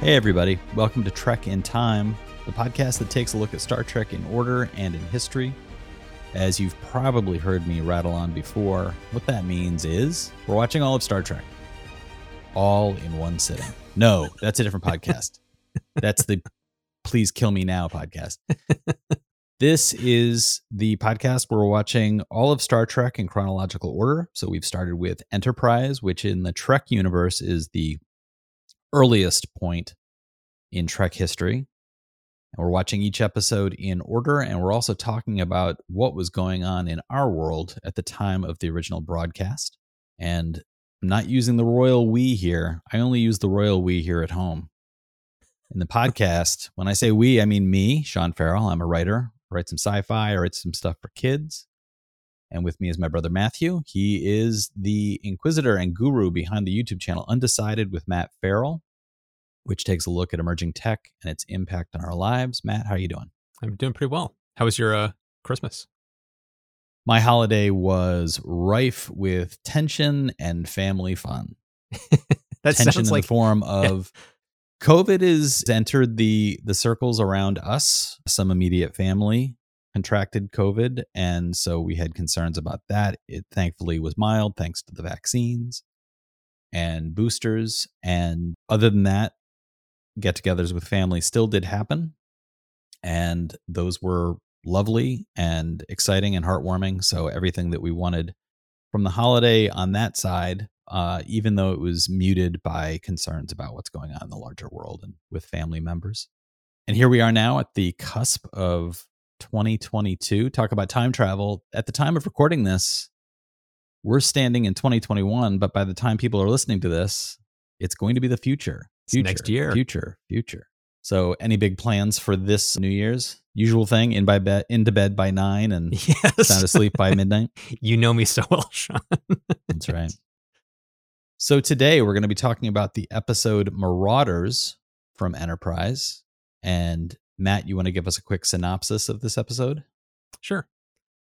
Hey, everybody. Welcome to Trek in Time, the podcast that takes a look at Star Trek in order and in history. As you've probably heard me rattle on before, what that means is we're watching all of Star Trek all in one sitting. No, that's a different podcast. That's the Please Kill Me Now podcast. This is the podcast where we're watching all of Star Trek in chronological order. So we've started with Enterprise, which in the Trek universe is the earliest point in Trek history. And we're watching each episode in order, and we're also talking about what was going on in our world at the time of the original broadcast. And I'm not using the royal we here. I only use the royal we here at home. In the podcast, when I say we, I mean me, Sean Farrell. I'm a writer, I write some sci fi, I write some stuff for kids. And with me is my brother Matthew. He is the inquisitor and guru behind the YouTube channel Undecided with Matt Farrell, which takes a look at emerging tech and its impact on our lives. Matt, how are you doing? I'm doing pretty well. How was your uh, Christmas? My holiday was rife with tension and family fun. that tension in like the form of COVID has entered the the circles around us. Some immediate family contracted COVID, and so we had concerns about that. It thankfully was mild thanks to the vaccines and boosters. And other than that, get-togethers with family still did happen, and those were lovely and exciting and heartwarming. So everything that we wanted from the holiday on that side uh, even though it was muted by concerns about what's going on in the larger world and with family members. And here we are now at the cusp of 2022. Talk about time travel. At the time of recording this, we're standing in 2021, but by the time people are listening to this, it's going to be the future. Future next year. Future, future. So, any big plans for this New Year's? Usual thing: in by bed, into bed by nine, and Yes. sound asleep by midnight. you know me so well, Sean. That's right. So today we're going to be talking about the episode Marauders from Enterprise. And Matt, you want to give us a quick synopsis of this episode? Sure.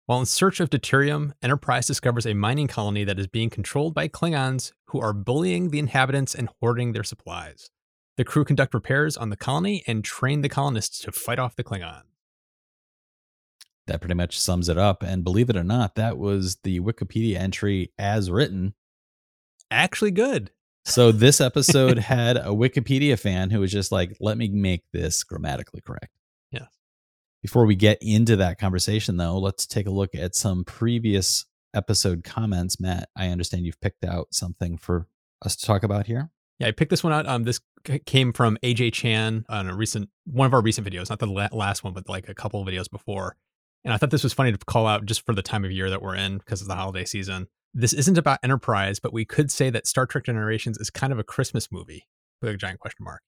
While in search of deuterium, Enterprise discovers a mining colony that is being controlled by Klingons who are bullying the inhabitants and hoarding their supplies. The crew conduct repairs on the colony and train the colonists to fight off the Klingons. That pretty much sums it up. And believe it or not, that was the Wikipedia entry as written. Actually, good. So this episode had a Wikipedia fan who was just like, let me make this grammatically correct. Yes. Before we get into that conversation, though, let's take a look at some previous episode comments. Matt, I understand you've picked out something for us to talk about here. Yeah, I picked this one out. Um, this came from AJ Chan on a recent one of our recent videos, not the la- last one, but like a couple of videos before. And I thought this was funny to call out just for the time of year that we're in because of the holiday season. This isn't about Enterprise, but we could say that Star Trek Generations is kind of a Christmas movie with a giant question mark.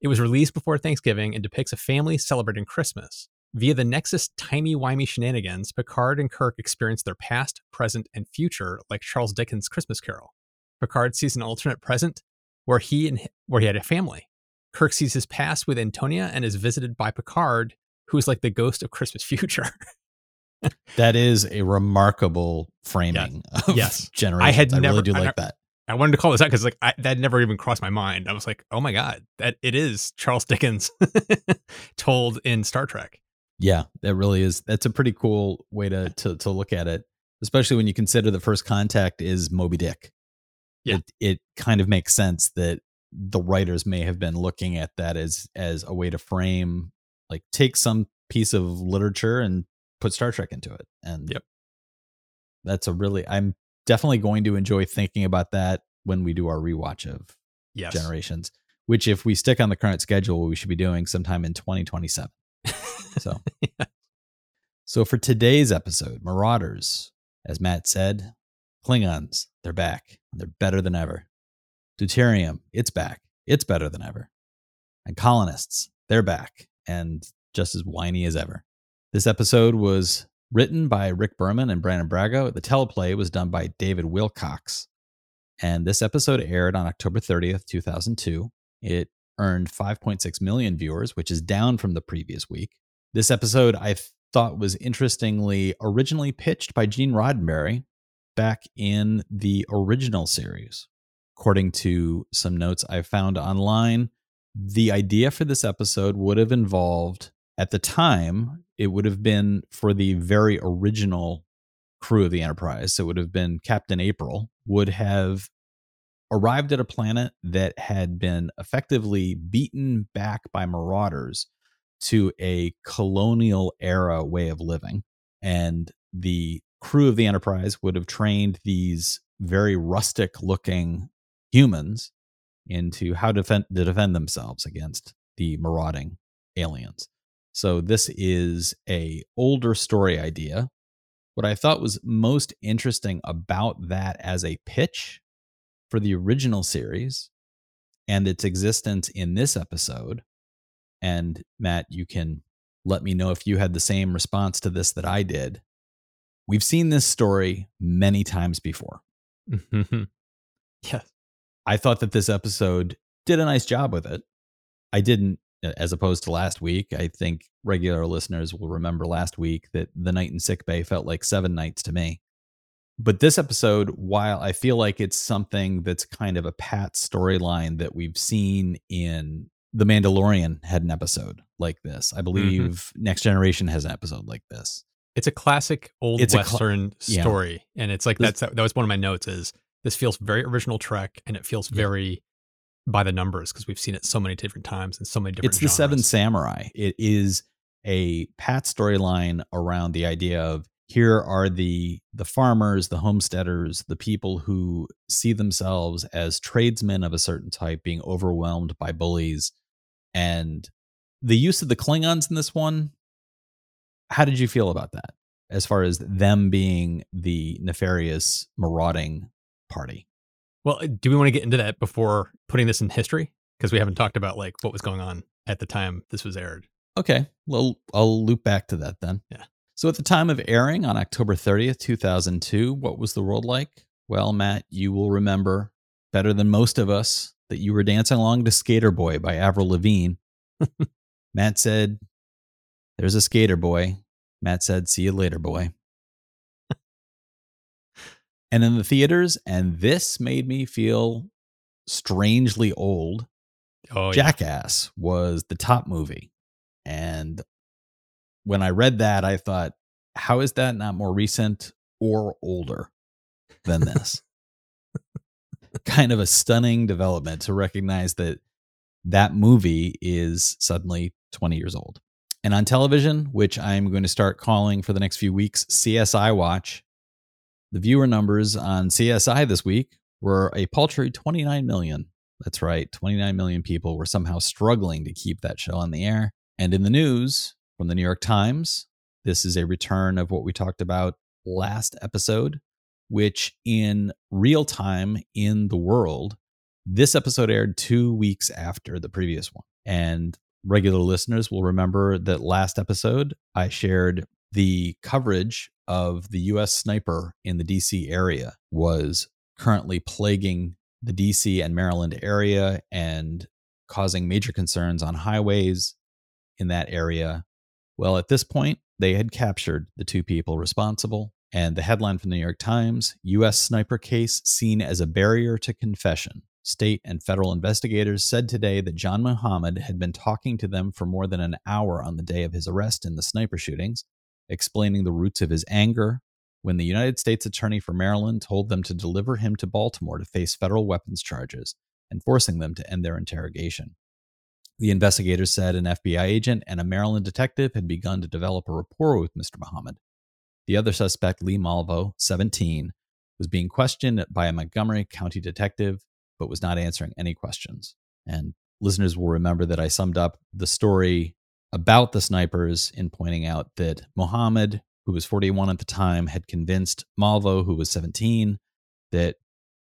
It was released before Thanksgiving and depicts a family celebrating Christmas. Via the Nexus timey-wimey shenanigans, Picard and Kirk experience their past, present, and future like Charles Dickens' Christmas Carol. Picard sees an alternate present where he and where he had a family. Kirk sees his past with Antonia and is visited by Picard, who is like the ghost of Christmas future. That is a remarkable framing of Yes. generations. I had I never- really do I- like that. I wanted to call this out because like I, that never even crossed my mind. I was like, oh my god, that it is Charles Dickens told in Star Trek. Yeah, that really is. That's a pretty cool way to to to look at it, especially when you consider the first contact is Moby Dick. Yeah. It it kind of makes sense that the writers may have been looking at that as as a way to frame like take some piece of literature and put Star Trek into it. And Yep. That's a really I'm definitely going to enjoy thinking about that when we do our rewatch of Yes. generations, which if we stick on the current schedule, we should be doing sometime in 2027. So, so for today's episode, Marauders, as Matt said, Klingons, they're back. They're better than ever. Deuterium, it's back. It's better than ever. And colonists, they're back and just as whiny as ever. This episode was written by Rick Berman and Brannon Braga. The teleplay was done by David Wilcox. And this episode aired on October 30th, 2002. It earned 5.6 million viewers, which is down from the previous week. This episode I thought was interestingly originally pitched by Gene Roddenberry back in the original series. According to some notes I found online, The idea for this episode would have involved, at the time, it would have been for the very original crew of the Enterprise. So it would have been Captain April, would have arrived at a planet that had been effectively beaten back by marauders to a colonial era way of living. And the crew of the Enterprise would have trained these very rustic looking humans into how to defend, to defend themselves against the marauding aliens. So this is a older story idea. What I thought was most interesting about that as a pitch for the original series and its existence in this episode and Matt you can let me know if you had the same response to this that I did. We've seen this story many times before. Mm-hmm. yes. I thought that this episode did a nice job with it. I didn't, as opposed to last week. I think regular listeners will remember last week that the night in sick bay felt like seven nights to me. But this episode, while I feel like it's something that's kind of a pat storyline that we've seen in The Mandalorian, had an episode like this. I believe mm-hmm. Next Generation has an episode like this. It's a classic old it's western cl- story, yeah. and it's like that's that was one of my notes. Is this feels very original Trek, and it feels very by the numbers because we've seen it so many different times and so many different. It's the Seven Samurai. It is a pat storyline around the idea of here are the the farmers, the homesteaders, the people who see themselves as tradesmen of a certain type being overwhelmed by bullies, and the use of the Klingons in this one how did you feel about that as far as them being the nefarious marauding party? Well, uh, do we want to get into that before putting this in history? Because we haven't talked about like what was going on at the time this was aired. Okay. Well, I'll loop back to that then. Yeah. So at the time of airing on October 30th, 2002, what was the world like? Well, Matt, you will remember better than most of us that you were dancing along to Skater Boy by Avril Lavigne. Matt said, there's a skater boy. Matt said, See you later, boy. and in the theaters, and this made me feel strangely old. Oh, Jackass yeah. was the top movie. And when I read that, I thought, how is that not more recent or older than this? kind of a stunning development to recognize that that movie is suddenly 20 years old. And on television, which I'm going to start calling for the next few weeks CSI Watch, the viewer numbers on CSI this week were a paltry 29 million. That's right, 29 million people were somehow struggling to keep that show on the air. And in the news from the New York Times, this is a return of what we talked about last episode, which in real time in the world, this episode aired two weeks after the previous one. And regular listeners will remember that last episode I shared the coverage of the US sniper in the DC area was currently plaguing the DC and Maryland area and causing major concerns on highways in that area. Well, at this point, they had captured the two people responsible. And the headline from the New York Times US sniper case seen as a barrier to confession. State and federal investigators said today that John Muhammad had been talking to them for more than an hour on the day of his arrest in the sniper shootings, explaining the roots of his anger when the United States Attorney for Maryland told them to deliver him to Baltimore to face federal weapons charges and forcing them to end their interrogation. The investigators said an FBI agent and a Maryland detective had begun to develop a rapport with Mr. Muhammad. The other suspect, Lee Malvo, 17, was being questioned by a Montgomery County detective but was not answering any questions. And listeners will remember that I summed up the story about the snipers in pointing out that Muhammad, who was 41 at the time, had convinced Malvo, who was 17, that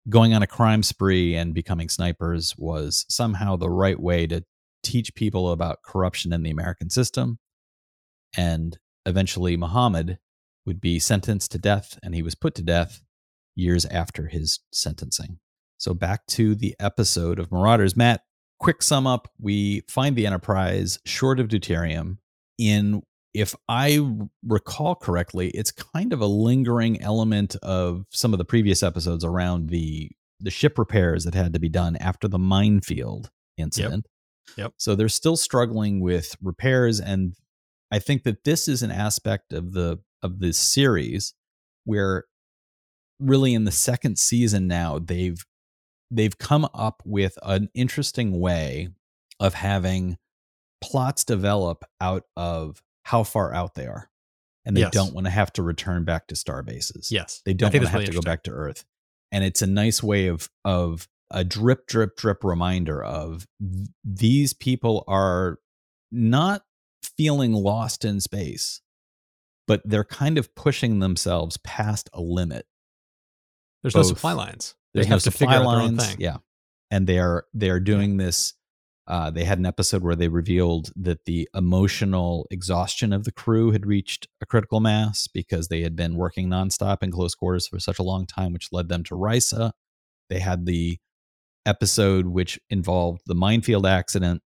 going on a crime spree and becoming snipers was somehow the right way to teach people about corruption in the American system. And eventually, Muhammad would be sentenced to death, and he was put to death years after his sentencing. So back to the episode of Marauders. Matt, quick sum up. We find the Enterprise short of deuterium in if I recall correctly, it's kind of a lingering element of some of the previous episodes around the the ship repairs that had to be done after the minefield incident. Yep. Yep. So they're still struggling with repairs and I think that this is an aspect of the of this series where really in the second season now they've they've come up with an interesting way of having plots develop out of how far out they are and they Yes. don't want to have to return back to star bases Yes. they don't want to have really to go back to earth and it's a nice way of of a drip drip drip reminder of th- these people are not feeling lost in space but they're kind of pushing themselves past a limit There's no supply lines. They there's have no to supply figure out their own lines thing. yeah and they are they are doing this uh, they had an episode where they revealed that the emotional exhaustion of the crew had reached a critical mass because they had been working nonstop in close quarters for such a long time, which led them to Risa. They had the episode which involved the minefield accident.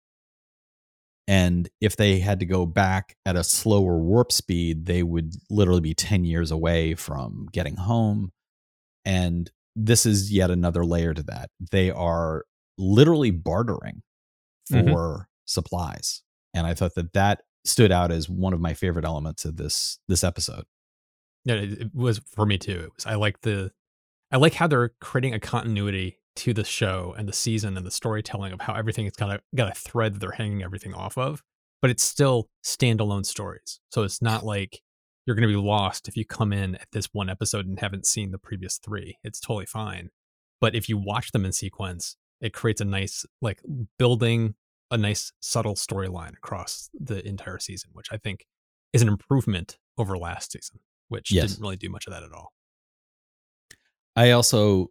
And if they had to go back at a slower warp speed, they would literally be 10 years away from getting home. And this is yet another layer to that. They are literally bartering for Mhm. supplies. And I thought that that stood out as one of my favorite elements of this this episode. Yeah, it, it was for me too. It was I like the I like how they're creating a continuity to the show and the season and the storytelling of how everything has got a got a thread that they're hanging everything off of, but it's still standalone stories. So it's not like you're going to be lost if you come in at this one episode and haven't seen the previous 3. It's totally fine. But if you watch them in sequence, it creates a nice like building a nice subtle storyline across the entire season, which I think is an improvement over last season, which Yes. didn't really do much of that at all. I also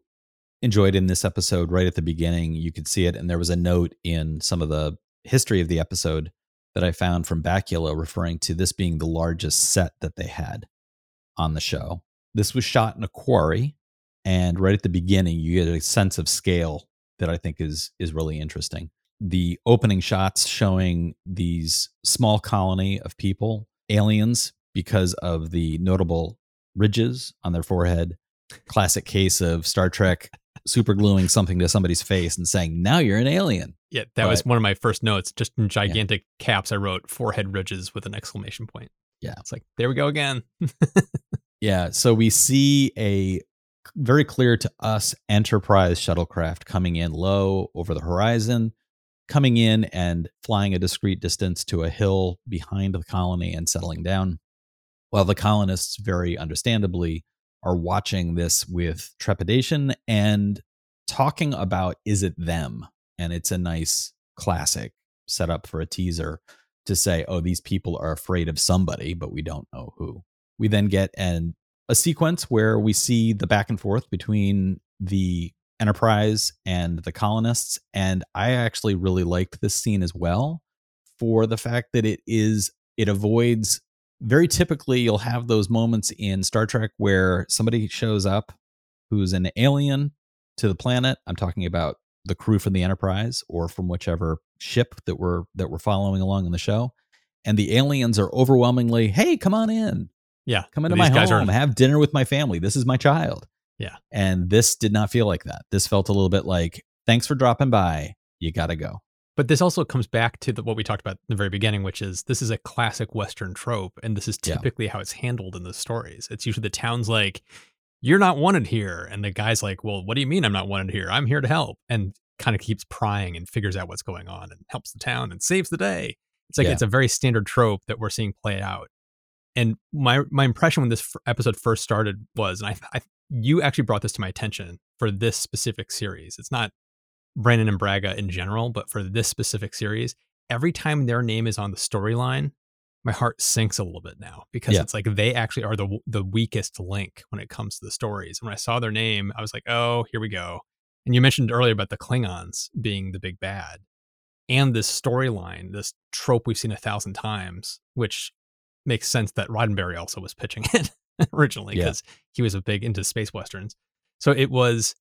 enjoyed in this episode right at the beginning, you could see it, and there was a note in some of the history of the episode that I found from Bakula referring to this being the largest set that they had on the show. This was shot in a quarry, and right at the beginning, you get a sense of scale that I think is is really interesting. The opening shots showing these small colony of people, aliens, because of the notable ridges on their forehead. Classic case of Star Trek super gluing something to somebody's face and saying, "Now you're an alien." Yeah, that was one of my first notes. Just in gigantic caps, I wrote forehead ridges with an exclamation point. Yeah. It's like, there we go again. Yeah, so we see a very clear to us Enterprise shuttlecraft coming in low over the horizon, coming in and flying a discrete distance to a hill behind the colony and settling down. While the colonists, very understandably, are watching this with trepidation and talking about is it them? And it's a nice classic setup for a teaser to say, oh, these people are afraid of somebody, but we don't know who. We then get an a sequence where we see the back and forth between the Enterprise and the colonists, and I actually really liked this scene as well for the fact that it is it avoids very typically you'll have those moments in Star Trek where somebody shows up who's an alien to the planet. I'm talking about the crew from the Enterprise or from whichever ship that we're that we're following along in the show. And the aliens are overwhelmingly, hey, come on in. Yeah. Come into my guys are- home, have dinner with my family. This is my child. Yeah. And this did not feel like that. This felt a little bit like, thanks for dropping by. You got to go. But this also comes back to the, what we talked about in the very beginning, which is this is a classic Western trope, and this is Yeah. typically how it's handled in the stories. It's usually the town's like, "You're not wanted here," and the guy's like, "Well, what do you mean I'm not wanted here? I'm here to help," and kind of keeps prying and figures out what's going on and helps the town and saves the day. It's like Yeah. it's a very standard trope that we're seeing play out. And my my impression when this f- episode first started was, and I, I you actually brought this to my attention for this specific series. It's not Brannon and Braga in general, but for this specific series, every time their name is on the storyline, my heart sinks a little bit now because Yeah. it's like they actually are the the weakest link when it comes to the stories. When I saw their name, I was like, "Oh, here we go." And you mentioned earlier about the Klingons being the big bad, and this storyline, this trope we've seen a thousand times, which makes sense that Roddenberry also was pitching it originally Yeah. because he was a big into space westerns. So it was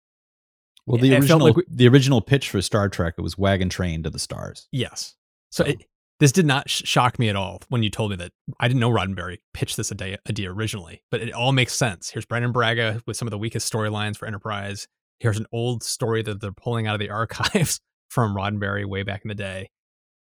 Well, the original like we- the original pitch for Star Trek it was wagon train to the stars. Yes. So So- it, this did not sh- shock me at all when you told me that I didn't know Roddenberry pitched this idea, idea originally, but it all makes sense. Here's Brannon Braga with some of the weakest storylines for Enterprise. Here's an old story that they're pulling out of the archives from Roddenberry way back in the day.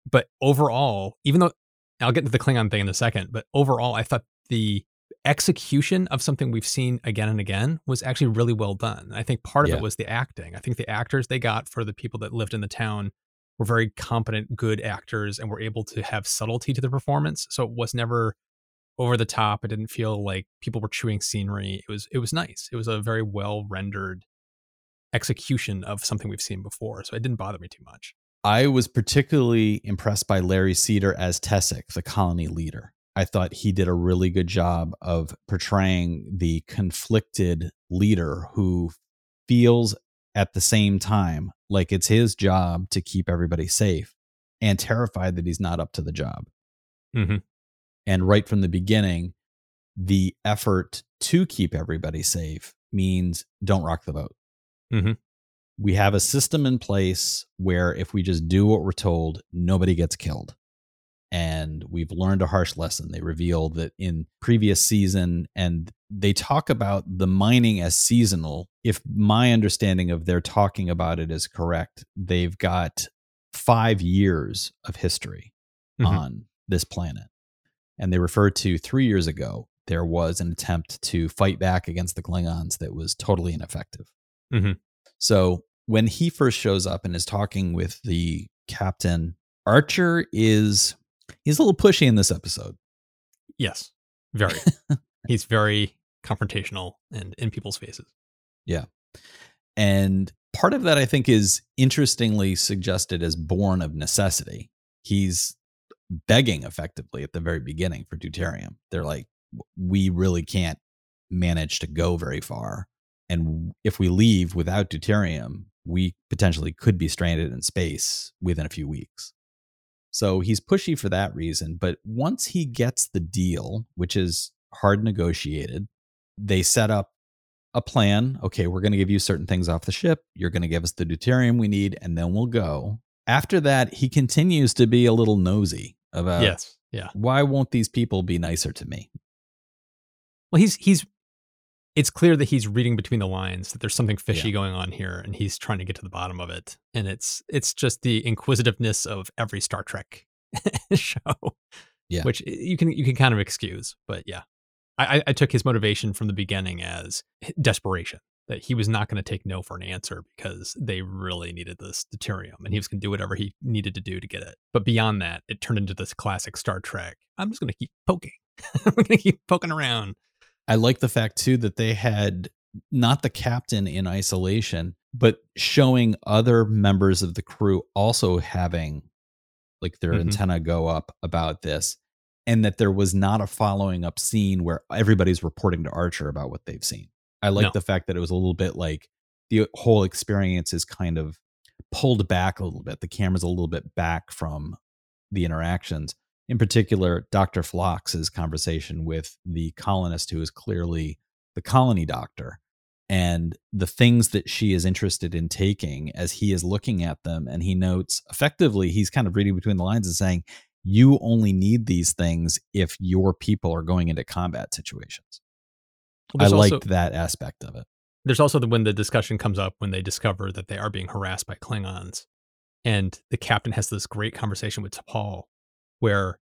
but overall, even though I'll get into the Klingon thing in a second, but overall, I thought the execution of something we've seen again and again was actually really well done. I think part of Yeah. it was the acting. I think the actors they got for the people that lived in the town were very competent, good actors and were able to have subtlety to the performance. So it was never over the top. It didn't feel like people were chewing scenery. It was it was nice. It was a very well rendered execution of something we've seen before. So it didn't bother me too much. I was particularly impressed by Larry Cedar as Tessic, the colony leader. I thought he did a really good job of portraying the conflicted leader who feels at the same time like it's his job to keep everybody safe and terrified that he's not up to the job. Mm-hmm. And right from the beginning, the effort to keep everybody safe means don't rock the boat. Mhm. We have a system in place where if we just do what we're told, nobody gets killed. And we've learned a harsh lesson. They reveal that in previous season, and they talk about the mining as seasonal. If my understanding of their talking about it is correct, they've got five years of history Mhm. on this planet. And they refer to three years ago, there was an attempt to fight back against the Klingons that was totally ineffective. Mhm. So when he first shows up and is talking with the captain, Archer is he's a little pushy in this episode. Yes, very. He's very confrontational and in people's faces. Yeah. And part of that I think is interestingly suggested as born of necessity. He's begging effectively at the very beginning for deuterium. They're like, we really can't manage to go very far. And if we leave without deuterium, we potentially could be stranded in space within a few weeks. So he's pushy for that reason. But once he gets the deal, which is hard negotiated, they set up a plan. Okay, we're going to give you certain things off the ship. You're going to give us the deuterium we need, and then we'll go. After that, he continues to be a little nosy about yes. Yeah. why won't these people be nicer to me? Well, he's he's it's clear that he's reading between the lines that there's something fishy Yeah. going on here and he's trying to get to the bottom of it. And it's it's just the inquisitiveness of every Star Trek show. Yeah. Which eh, you can you can kind of excuse, but yeah. I, I- I took his motivation from the beginning as desperation that he was not going to take no for an answer because they really needed this deuterium and he was going to do whatever he needed to do to get it. But beyond that, it turned into this classic Star Trek. I'm just going to keep poking. I'm going to keep poking around. I like the fact too that they had not the captain in isolation, but showing other members of the crew also having like their Mhm. antenna go up about this, and that there was not a following up scene where everybody's reporting to Archer about what they've seen. I like No. the fact that it was a little bit like the whole experience is kind of pulled back a little bit. The camera's a little bit back from the interactions. In particular, Dr. Phlox's conversation with the colonist who is clearly the colony doctor and the things that she is interested in taking as he is looking at them and he notes effectively he's kind of reading between the lines and saying you only need these things if your people are going into combat situations. Well, I also- liked that aspect of it. there's also the when the discussion comes up when they discover that they are being harassed by Klingons, and the captain has this great conversation with T'Pol, where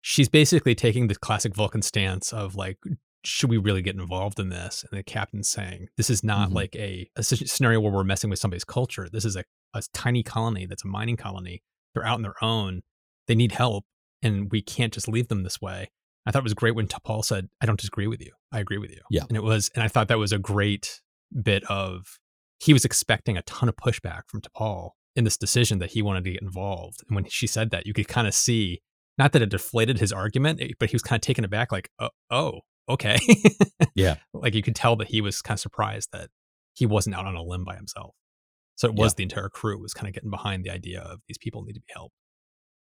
she's basically taking the classic Vulcan stance of like, should we really get involved in this? And the captain's saying, this is not Mhm. like a scenario where we're messing with somebody's culture. This is a, a tiny colony that's a mining colony. They're out on their own. They need help, and we can't just leave them this way. I thought it was great when T'Pol said, I don't disagree with you. I agree with you. Yeah. And it was, and I thought that was a great bit of, he was expecting a ton of pushback from T'Pol in this decision that he wanted to get involved. And when she said that, you could kind of see, not that it deflated his argument, eh, but he was kind of taken aback, like, oh, oh okay. Yeah. like you could tell that he was kind of surprised that he wasn't out on a limb by himself. So it was Yeah. the entire crew was kind of getting behind the idea of these people need to be helped.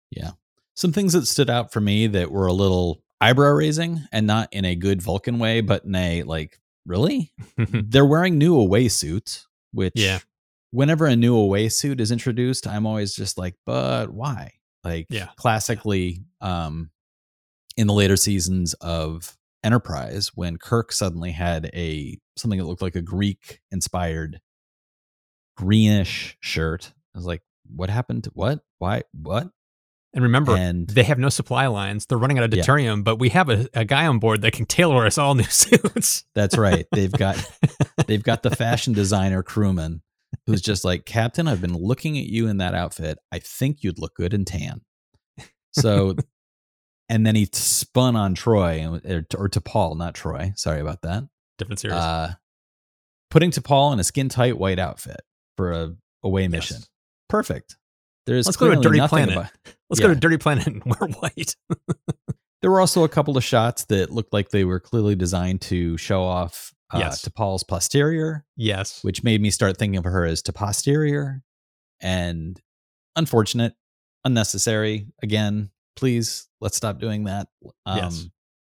Yeah. Some things that stood out for me that were a little eyebrow raising and not in a good Vulcan way, but in a like, really? They're wearing new away suits, which Yeah. whenever a new away suit is introduced, I'm always just like, but why? Like Yeah. classically, um, in the later seasons of Enterprise, when Kirk suddenly had a something that looked like a Greek inspired greenish shirt, I was like, what happened to what? Why? What? And remember, And they have no supply lines. They're running out of Yeah. deuterium, but we have a, a guy on board that can tailor us all new suits. that's right. They've got they've got the fashion designer crewman who's just like, Captain, I've been looking at you in that outfit. I think you'd look good in tan. So and then he spun on Troy or, or T'Pol, not Troy. Sorry about that. Different series. Uh, putting T'Pol in a skin tight white outfit for a away mission. Yes. Perfect. There's Let's go to a dirty planet. about- Let's go yeah. to Dirty Planet and wear white. There were also a couple of shots that looked like they were clearly designed to show off uh, Yes. T'Pol's posterior, yes. which made me start thinking of her as to posterior, and unfortunate, unnecessary. Again, please let's stop doing that. Um, Yes.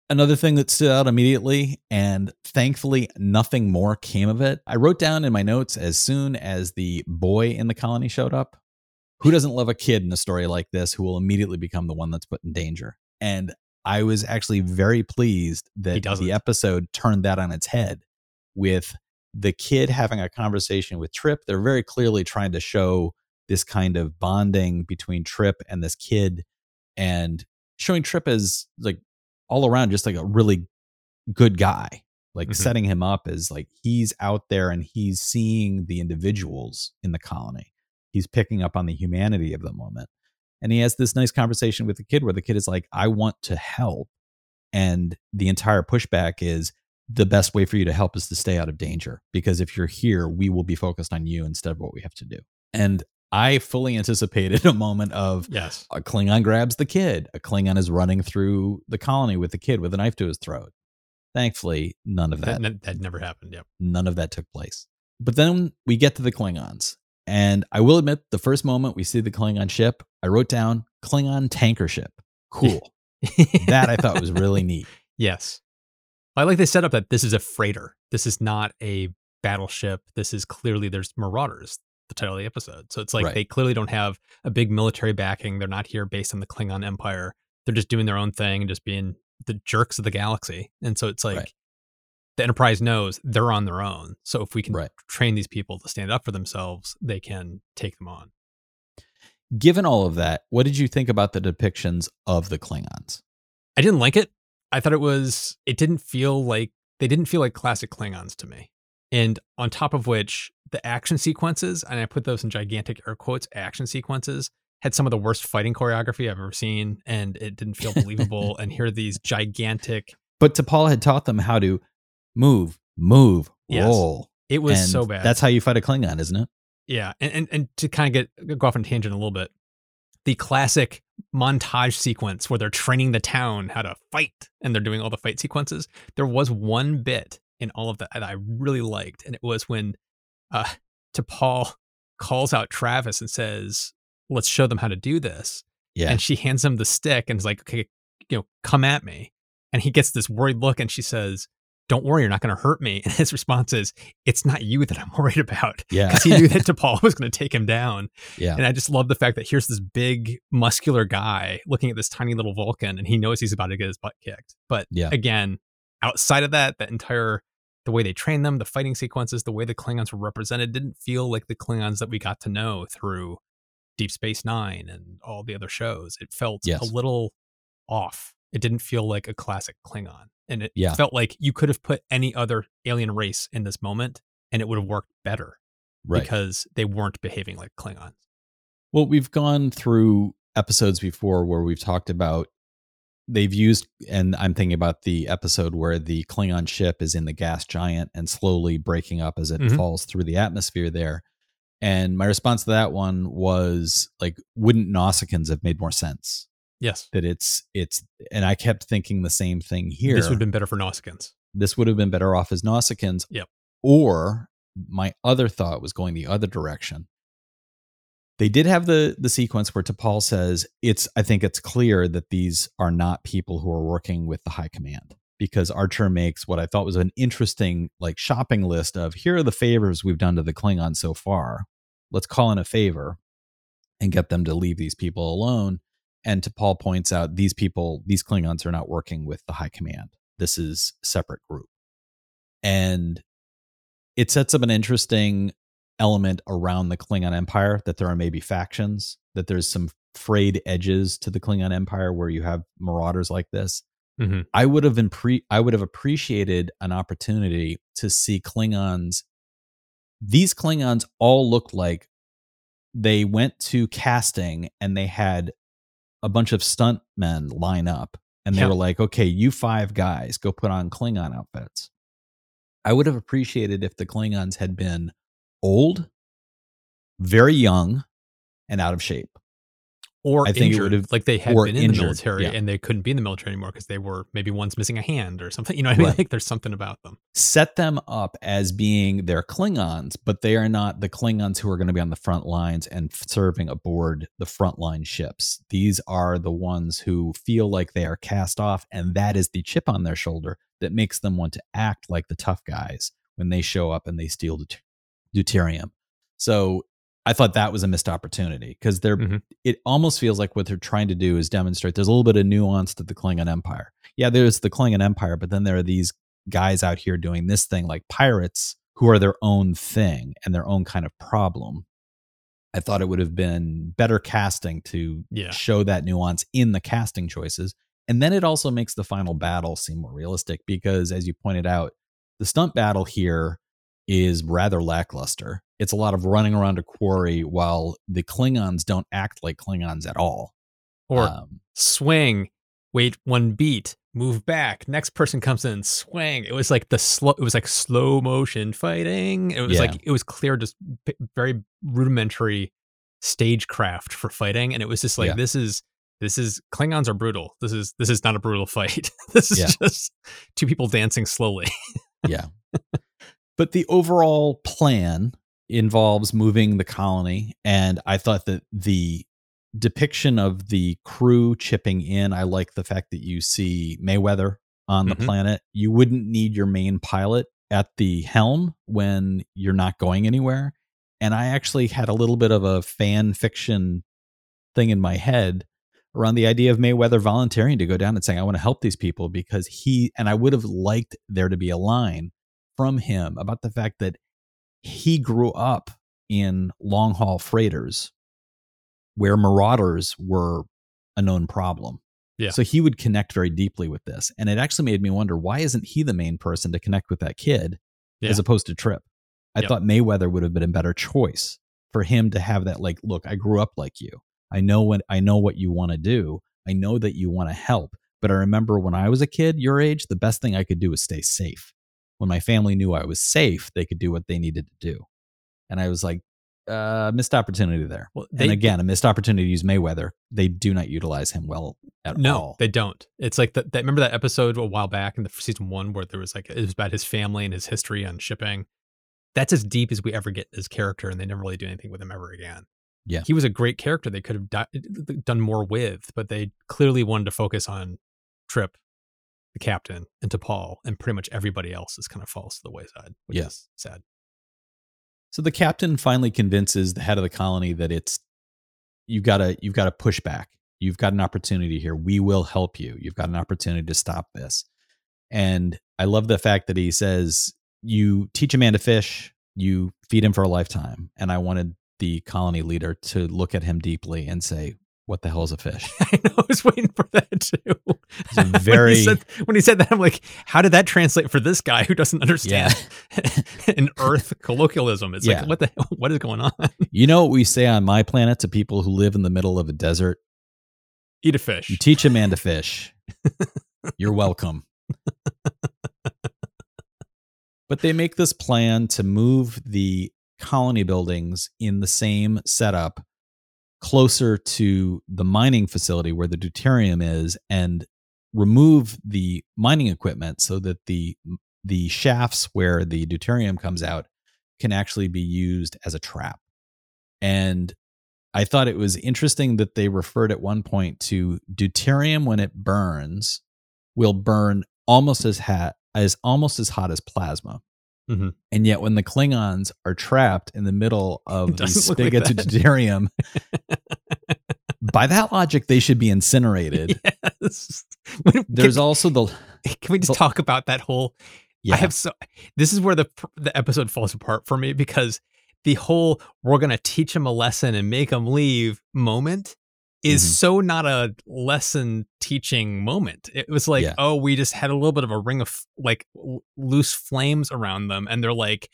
Another thing that stood out immediately, and thankfully nothing more came of it. I wrote down in my notes as soon as the boy in the colony showed up. Who doesn't love a kid in a story like this who will immediately become the one that's put in danger? And I was actually very pleased that the episode turned that on its head with the kid having a conversation with Trip. They're very clearly trying to show this kind of bonding between Trip and this kid and showing Trip as like all around just like a really good guy. Like Mhm. setting him up as like he's out there and he's seeing the individuals in the colony. He's picking up on the humanity of the moment. And he has this nice conversation with the kid where the kid is like, I want to help. And the entire pushback is the best way for you to help is to stay out of danger. Because if you're here, we will be focused on you instead of what we have to do. And I fully anticipated a moment of Yes. a Klingon grabs the kid. A Klingon is running through the colony with the kid with a knife to his throat. Thankfully, none of that That, that, that never happened. Yep. none of that took place. But then we get to the Klingons. And I will admit, the first moment we see the Klingon ship, I wrote down Klingon tanker ship. Cool. that I thought was really neat. Yes. I like they set up that this is a freighter. This is not a battleship. This is clearly there's marauders, the title of the episode. So it's like Right. they clearly don't have a big military backing. They're not here based on the Klingon Empire. They're just doing their own thing and just being the jerks of the galaxy. And so it's like Right. the Enterprise knows they're on their own. So if we can Right. train these people to stand up for themselves, they can take them on. Given all of that, what did you think about the depictions of the Klingons? I didn't like it. I thought it was it didn't feel like they didn't feel like classic Klingons to me. And on top of which, the action sequences, and I put those in gigantic air quotes, action sequences had some of the worst fighting choreography I've ever seen, and it didn't feel believable. and here are these gigantic. But T'Pol had taught them how to move, move, Yes. roll. It was And so bad. That's how you fight a Klingon, isn't it? Yeah, and and, and to kind of get go off on tangent a little bit, the classic montage sequence where they're training the town how to fight and they're doing all the fight sequences. There was one bit in all of that that I really liked, and it was when uh T'Pol calls out Travis and says, "Let's show them how to do this," Yeah. and she hands him the stick and is like, "Okay, you know, come at me," and he gets this worried look, and she says. Don't worry, you're not going to hurt me. And his response is, "It's not you that I'm worried about." yeah. because he knew that T'Pol was going to take him down. yeah. And I just love the fact that here's this big, muscular guy looking at this tiny little Vulcan, and he knows he's about to get his butt kicked. But Yeah. again, outside of that, that entire the way they trained them, the fighting sequences, the way the Klingons were represented didn't feel like the Klingons that we got to know through Deep Space Nine and all the other shows. It felt Yes. a little off. It didn't feel like a classic Klingon. And it Yeah. felt like you could have put any other alien race in this moment and it would have worked better right. because they weren't behaving like Klingons. Well, we've gone through episodes before where we've talked about they've used, and I'm thinking about the episode where the Klingon ship is in the gas giant and slowly breaking up as it Mhm. falls through the atmosphere there. And my response to that one was like, wouldn't Nausicaans have made more sense? Yes. That it's it's, and I kept thinking the same thing here. This would have been better for Nausicaans. this would have been better off as Nausicaans. Yep. Or my other thought was going the other direction. They did have the the sequence where T'Pol says it's I think it's clear that these are not people who are working with the high command because Archer makes what I thought was an interesting like shopping list of here are the favors we've done to the Klingon so far. Let's call in a favor and get them to leave these people alone. And T'Pol points out these people, these Klingons are not working with the high command. This is a separate group. And it sets up an interesting element around the Klingon Empire that there are maybe factions, that there's some frayed edges to the Klingon Empire where you have marauders like this. Mhm. I would have impre- I would have appreciated an opportunity to see Klingons. These Klingons all look like they went to casting and they had a bunch of stunt men line up and they Yeah. were like, okay, you five guys go put on Klingon outfits. I would have appreciated if the Klingons had been old, very young, and out of shape. Or I think injured, like they had been in injured, the military yeah. and they couldn't be in the military anymore because they were maybe one's missing a hand or something. You know what I mean? Right. Like there's something about them. set them up as being their Klingons, but they are not the Klingons who are going to be on the front lines and serving aboard the frontline ships. These are the ones who feel like they are cast off, and that is the chip on their shoulder that makes them want to act like the tough guys when they show up and they steal deut- deuterium. So I thought that was a missed opportunity because they're Mhm. it almost feels like what they're trying to do is demonstrate there's a little bit of nuance to the Klingon Empire. Yeah, there's the Klingon Empire, but then there are these guys out here doing this thing like pirates who are their own thing and their own kind of problem. I thought it would have been better casting to Yeah. show that nuance in the casting choices. And then it also makes the final battle seem more realistic because, as you pointed out, the stunt battle here is rather lackluster. It's a lot of running around a quarry while the Klingons don't act like Klingons at all. Or Um, swing, wait one beat, move back. Next person comes in, swing. It was like the slow. It was like slow motion fighting. It was Yeah. like it was clear, just p- very rudimentary stagecraft for fighting, and it was just like Yeah. this is this is Klingons are brutal. This is this is not a brutal fight. this is Yeah. just two people dancing slowly. yeah. but the overall plan involves moving the colony. And I thought that the depiction of the crew chipping in, I like the fact that you see Mayweather on the Mhm. planet. You wouldn't need your main pilot at the helm when you're not going anywhere. And I actually had a little bit of a fan fiction thing in my head around the idea of Mayweather volunteering to go down and saying, I want to help these people because he, and I would have liked there to be a line from him about the fact that he grew up in long haul freighters where marauders were a known problem. Yeah. So he would connect very deeply with this. And it actually made me wonder why isn't he the main person to connect with that kid Yeah. as opposed to Trip? I Yep. thought Mayweather would have been a better choice for him to have that like, look, I grew up like you. I know what I know what you want to do. I know that you want to help. But I remember when I was a kid, your age, the best thing I could do was stay safe. When my family knew I was safe, they could do what they needed to do. And I was like, uh, missed opportunity there. Well, and again, a missed opportunity to use Mayweather. They do not utilize him well at no, all. No, they don't. It's like that. that remember that episode a while back in the season one where there was like it was about his family and his history on shipping. That's as deep as we ever get his character, and they never really do anything with him ever again. Yeah. he was a great character. They could have di- done more with, but they clearly wanted to focus on Trip, the captain, and T'Pol, and pretty much everybody else is kind of falls to the wayside, which Yeah. is sad. So the captain finally convinces the head of the colony that it's you've got to you've got to push back. You've got an opportunity here. We will help you. You've got an opportunity to stop this. And I love the fact that he says you teach a man to fish, you feed him for a lifetime. And I wanted the colony leader to look at him deeply and say, "What the hell is a fish?" I know. I was waiting for that too. A when, very- he said, when he said that, I'm like, how did that translate for this guy who doesn't understand an Earth colloquialism? It's Yeah. like, what the what is going on? you know what we say on my planet to people who live in the middle of a desert? Eat a fish. You teach a man to fish. You're welcome. but they make this plan to move the colony buildings in the same setup closer to the mining facility where the deuterium is and remove the mining equipment so that the the shafts where the deuterium comes out can actually be used as a trap. And I thought it was interesting that they referred at one point to deuterium when it burns will burn almost as hot as almost as hot as plasma. Mhm. And yet when the Klingons are trapped in the middle of these doesn't like spigots of that. deuterium, by that logic, they should be incinerated. yes. There's can, also the can we just the- talk about that whole? yeah, I have so. This is where the the episode falls apart for me because the whole "we're gonna teach them a lesson and make them leave" moment is Mhm. so not a lesson teaching moment. It was like, Yeah. oh, we just had a little bit of a ring of like loose flames around them, and they're like,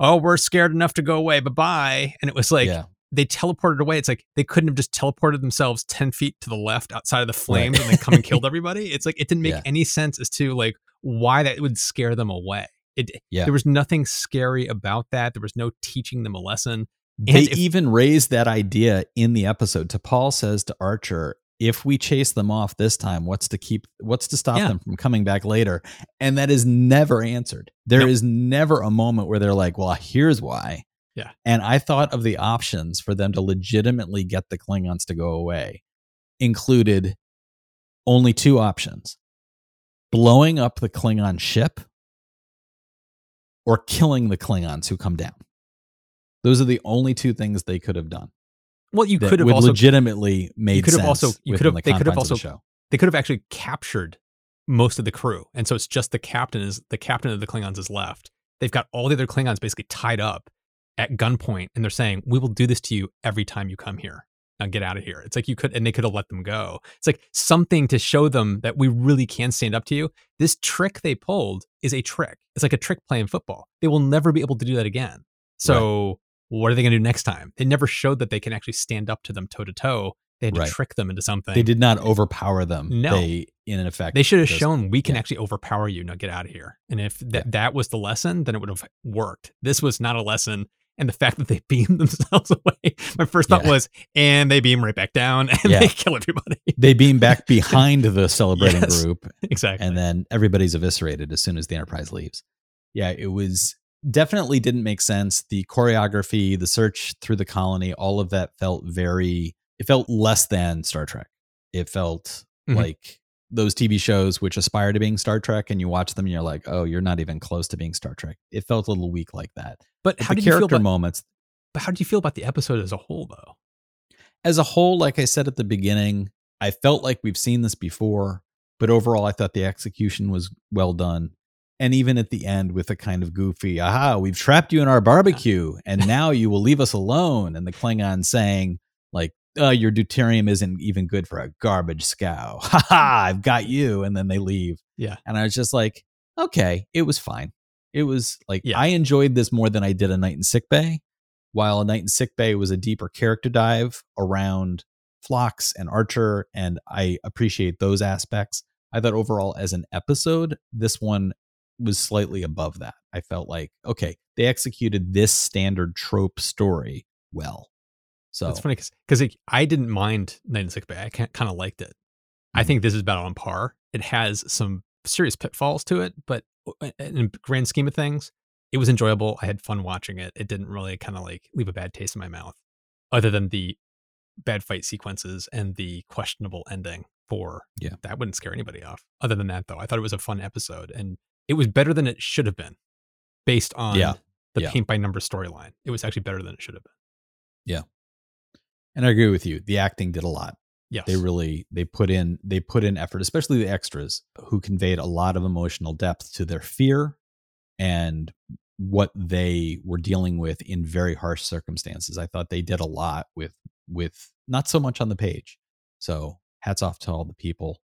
oh, we're scared enough to go away. Bye bye. And it was like yeah. they teleported away. It's like they couldn't have just teleported themselves ten feet to the left outside of the flames and then come and killed everybody. It's like it didn't make Yeah. any sense as to like why that would scare them away. It Yeah. there was nothing scary about that. There was no teaching them a lesson. They if- even raised that idea in the episode. T'Pol says to Archer, "If we chase them off this time, what's to keep? What's to stop Yeah. them from coming back later?" And that is never answered. There is Nope. never a moment where they're like, "Well, here's why." Yeah. And I thought of the options for them to legitimately get the Klingons to go away included only two options: blowing up the Klingon ship or killing the Klingons who come down. Those are the only two things they could have done Well, you could have also legitimately made could have sense also- you could have- the they could have also- the they could have actually captured most of the crew, and so it's just the captain is the captain of the Klingons is left. They've got all the other Klingons basically tied up at gunpoint, and they're saying, "We will do this to you every time you come here. Now get out of here." It's like you could, and they could have let them go. It's like something to show them that we really can stand up to you. This trick they pulled is a trick. It's like a trick play in football. They will never be able to do that again. So. What are they going to do next time? They never showed that they can actually stand up to them toe to toe. They had to trick them into something. They did not overpower them. No. They, in effect, They should have just- shown we can yeah. actually overpower you. Now get out of here. And if that Yeah. that was the lesson, then it would have worked. This was not a lesson. And the fact that they beamed themselves away, my first thought Yeah. was, and they beam right back down and they kill everybody. They beam back behind the celebrating Yes. group, exactly. and then everybody's eviscerated as soon as the Enterprise leaves. Yeah, it was definitely didn't make sense. The choreography, the search through the colony, all of that felt very. It felt less than Star Trek. It felt Mhm. like those TV shows which aspire to being Star Trek, and you watch them, and you're like, oh, you're not even close to being Star Trek. It felt a little weak like that. but But how did you feel character about, moments, but how did you feel about the episode as a whole though? as a whole, like I said at the beginning, I felt like we've seen this before, but overall, I thought the execution was well done. And even at the end, with a kind of goofy, aha, we've trapped you in our barbecue, and now you will leave us alone. And the Klingon saying, like, uh, your deuterium isn't even good for a garbage scow. Ha ha, I've got you. And then they leave. Yeah. And I was just like, okay, it was fine. It was like, Yeah. I enjoyed this more than I did A Night in Sick Bay while A Night in Sick Bay was a deeper character dive around Phlox and Archer, and I appreciate those aspects. I thought overall, as an episode, this one was slightly above that. I felt like, okay, they executed this standard trope story well. So That's funny because I didn't mind Night in Sick Bay. I kind of liked it. I Mhm. think this is about on par. It has some serious pitfalls to it, but uh, in the grand scheme of things, it was enjoyable. I had fun watching it. It didn't really kind of like leave a bad taste in my mouth, other than the bad fight sequences and the questionable ending. For Yeah. that wouldn't scare anybody off. Other than that, though, I thought it was a fun episode, and it was better than it should have been, based on Yeah. the Yeah. paint by number storyline. It was actually better than it should have been. Yeah. And I agree with you. The acting did a lot. Yes, they really they put in they put in effort especially the extras who conveyed a lot of emotional depth to their fear and what they were dealing with in very harsh circumstances i thought they did a lot with with not so much on the page so hats off to all the people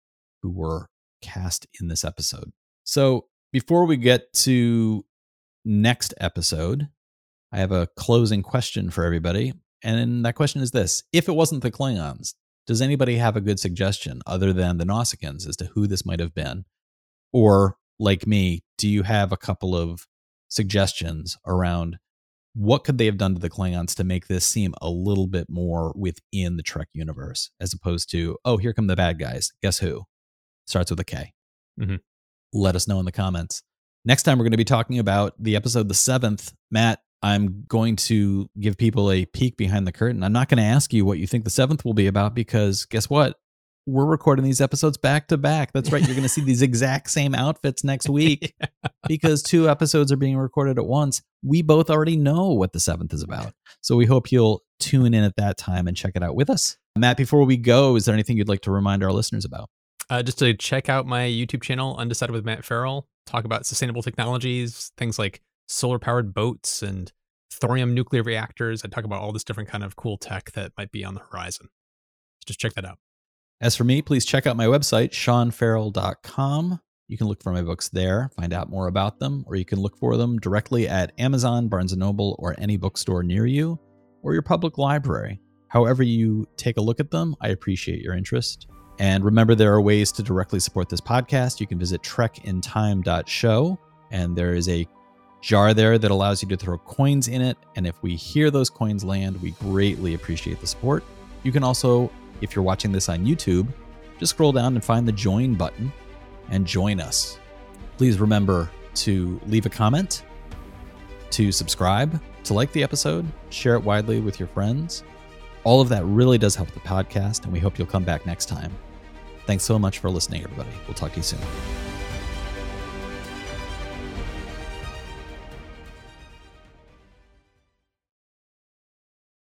who were cast in this episode so before we get to next episode i have a closing question for everybody and that question is this if it wasn't the klingons does anybody have a good suggestion other than the Nausicaans as to who this might have been? Or, like me, do you have a couple of suggestions around what could they have done to the Klingons to make this seem a little bit more within the Trek universe, as opposed to, oh, here come the bad guys. Guess who? Starts with a K. Mhm. Let us know in the comments. Next time, we're going to be talking about the episode The Seventh. Matt, I'm going to give people a peek behind the curtain. I'm not going to ask you what you think the seventh will be about because guess what? We're recording these episodes back to back. That's right. You're going to see these exact same outfits next week because two episodes are being recorded at once. We both already know what the seventh is about. So we hope you'll tune in at that time and check it out with us. Matt, before we go, is there anything you'd like to remind our listeners about? Uh, just to check out my YouTube channel, Undecided with Matt Ferrell, talk about sustainable technologies, things like solar powered boats and thorium nuclear reactors. I talk about all this different kind of cool tech that might be on the horizon. just check that out. As for me, please check out my website, seanferrell.com. You can look for my books there, find out more about them, or you can look for them directly at Amazon, Barnes & Noble, or any bookstore near you, or your public library. However you take a look at them, I appreciate your interest. And remember, there are ways to directly support this podcast. You can visit trekintime.show, and there is a jar there that allows you to throw coins in it. And if we hear those coins land, we greatly appreciate the support. You can also, if you're watching this on YouTube, just scroll down and find the join button and join us. Please remember to leave a comment, to subscribe, to like the episode, share it widely with your friends. All of that really does help the podcast, and we hope you'll come back next time. Thanks so much for listening, everybody. We'll talk to you soon.